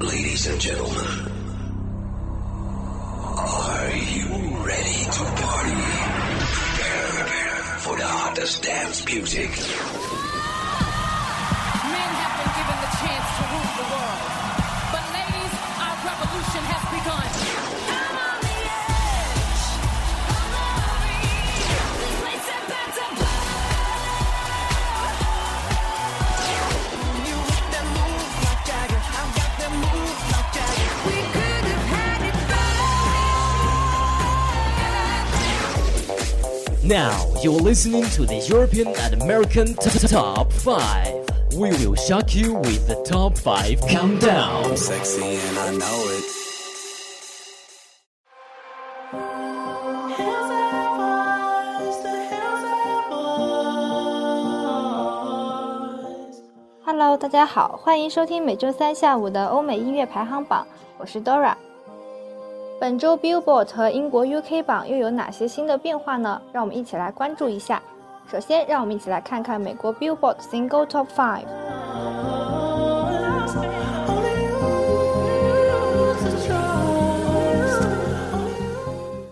Ladies and gentlemen, are you ready to party? Prepare for the hottest dance music. Men have been given the chance to rule the world. But ladies, our revolution has begun. Now you're listening to the European and American t- t- Top 5. We will shock you with the Top 5 Countdown. Sexy and I know it. Hello，大家好，欢迎收听每周三下午的欧美音乐排行榜，我是 Dora。 本周 Billboard 和英国 UK 榜又有哪些新的变化呢？让我们一起来关注一下。首先，让我们一起来看看美国 Billboard Single Top Five。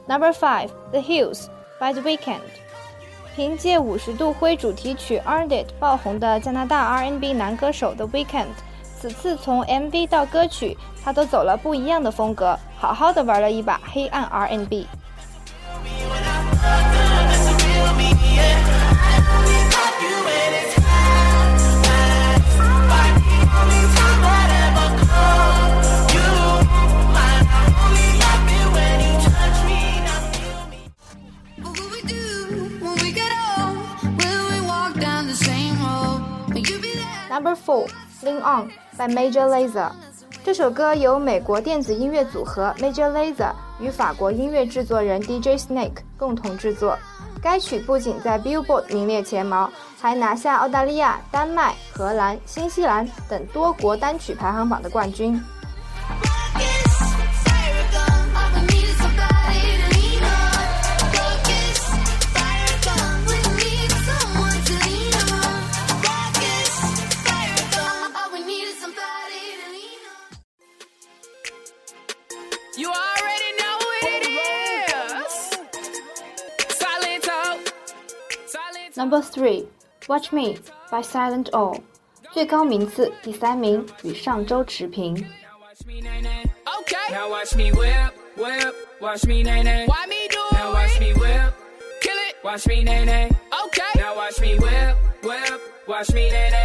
Number five, The Hills by The Weekend。凭借五十度灰主题曲《Earned It》爆红的加拿大 R&B 男歌手 The Weekend，此次从 MV 到歌曲，他都走了不一样的风格，好好的玩了一把黑暗 R&B。What will we do when we get old? Will we walk down the same road? Will you be there? Number four, Lean On by Major Lazer。这首歌由美国电子音乐组合 Major Lazer 与法国音乐制作人 DJ Snake 共同制作。该曲不仅在 Billboard 名列前茅，还拿下澳大利亚、丹麦、荷兰、新西兰等多国单曲排行榜的冠军。Number three, Watch Me by Silent All，最高名次第三名，与上周持平。 Watch me, nay, nay. Okay. Now watch me whip, whip. Watch me, nay, nay. Why me do now it? Now watch me whip. Kill it. Watch me, nay, nay. Okay. Now watch me whip, whip. Watch me, nay, nay.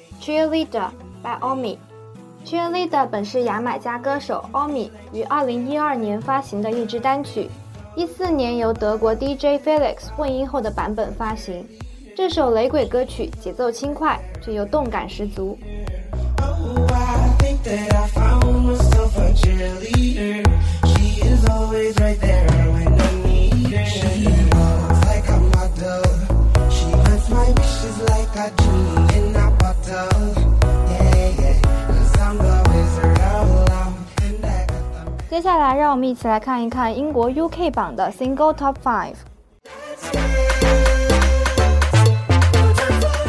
Cheerleader by Omi。Cheerleader 本是牙买加歌手 Omi 于2012年发行的一支单曲，14年由德国 DJ Felix 混音后的版本发行。这首雷鬼歌曲节奏轻快，却又动感十足。Oh, I think that I found myself a cheerleader. She is always right there when I need her. She looks like a genie in 接下来，让我们一起来看一看英国 UK 榜的 Single Top Five。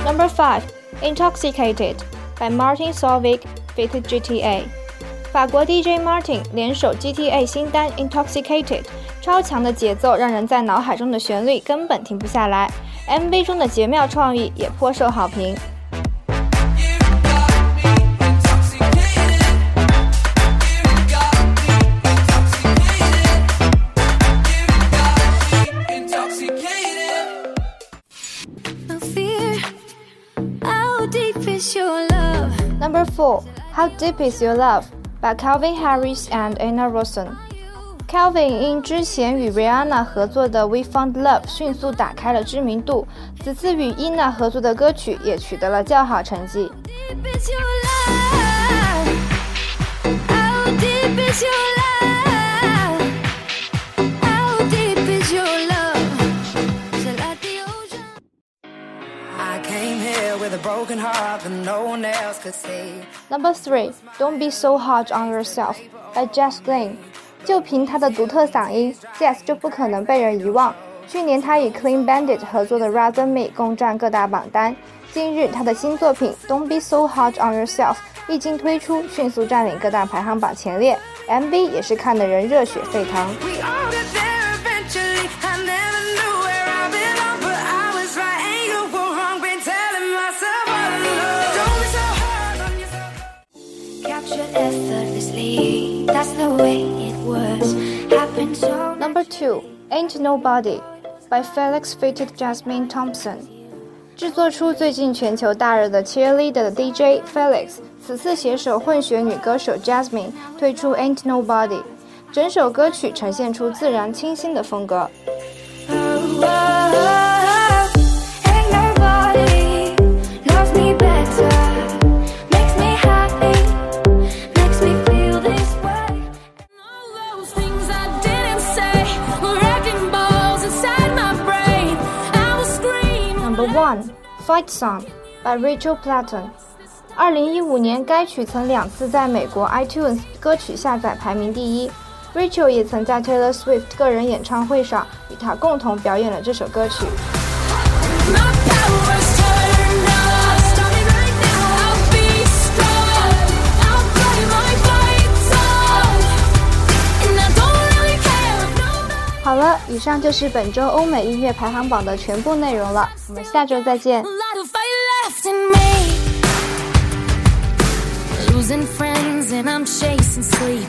Number five, Intoxicated by Martin Solveig feat. GTA。法国 DJ Martin 联手 GTA 新单 Intoxicated，超强的节奏让人在脑海中的旋律根本停不下来。MV 中的绝妙创意也颇受好评。Number four, How Deep Is Your Love by Calvin Harris and Anna Rosen。Calvin 因之前与 Rihanna 合作的《We Found Love》迅速打开了知名度，此次与 Ina 合作的歌曲也取得了较好成绩。Number three, Don't Be So Hard on Yourself by Jess Glynn。就凭他的独特嗓音，Jess 就不可能被人遗忘。去年他与 Clean Bandit 合作的《Rather Me》共占各大榜单。近日，他的新作品《Don't Be So Hard on Yourself》一经推出，迅速占领各大排行榜前列，MV 也是看得人热血沸腾。Number two, Ain't Nobody by Felix Fitted Jasmine Thompson。制作出最近全球大热的 Cheerleader 的 DJ Felix，此次携手混血女歌手 Jasmine 推出 Ain't Nobody，整首歌曲呈现出自然清新的风格。Number one, Fight Song by Rachel Platten。二零一五年，该曲曾两次在美国 iTunes 歌曲下载排名第一。Rachel 也曾在 Taylor Swift 个人演唱会上与她共同表演了这首歌曲。好了，以上就是本周欧美音乐排行榜的全部内容了，我们下周再见 A。lot of fight left in me. Losing friends and I'm chasing sleep.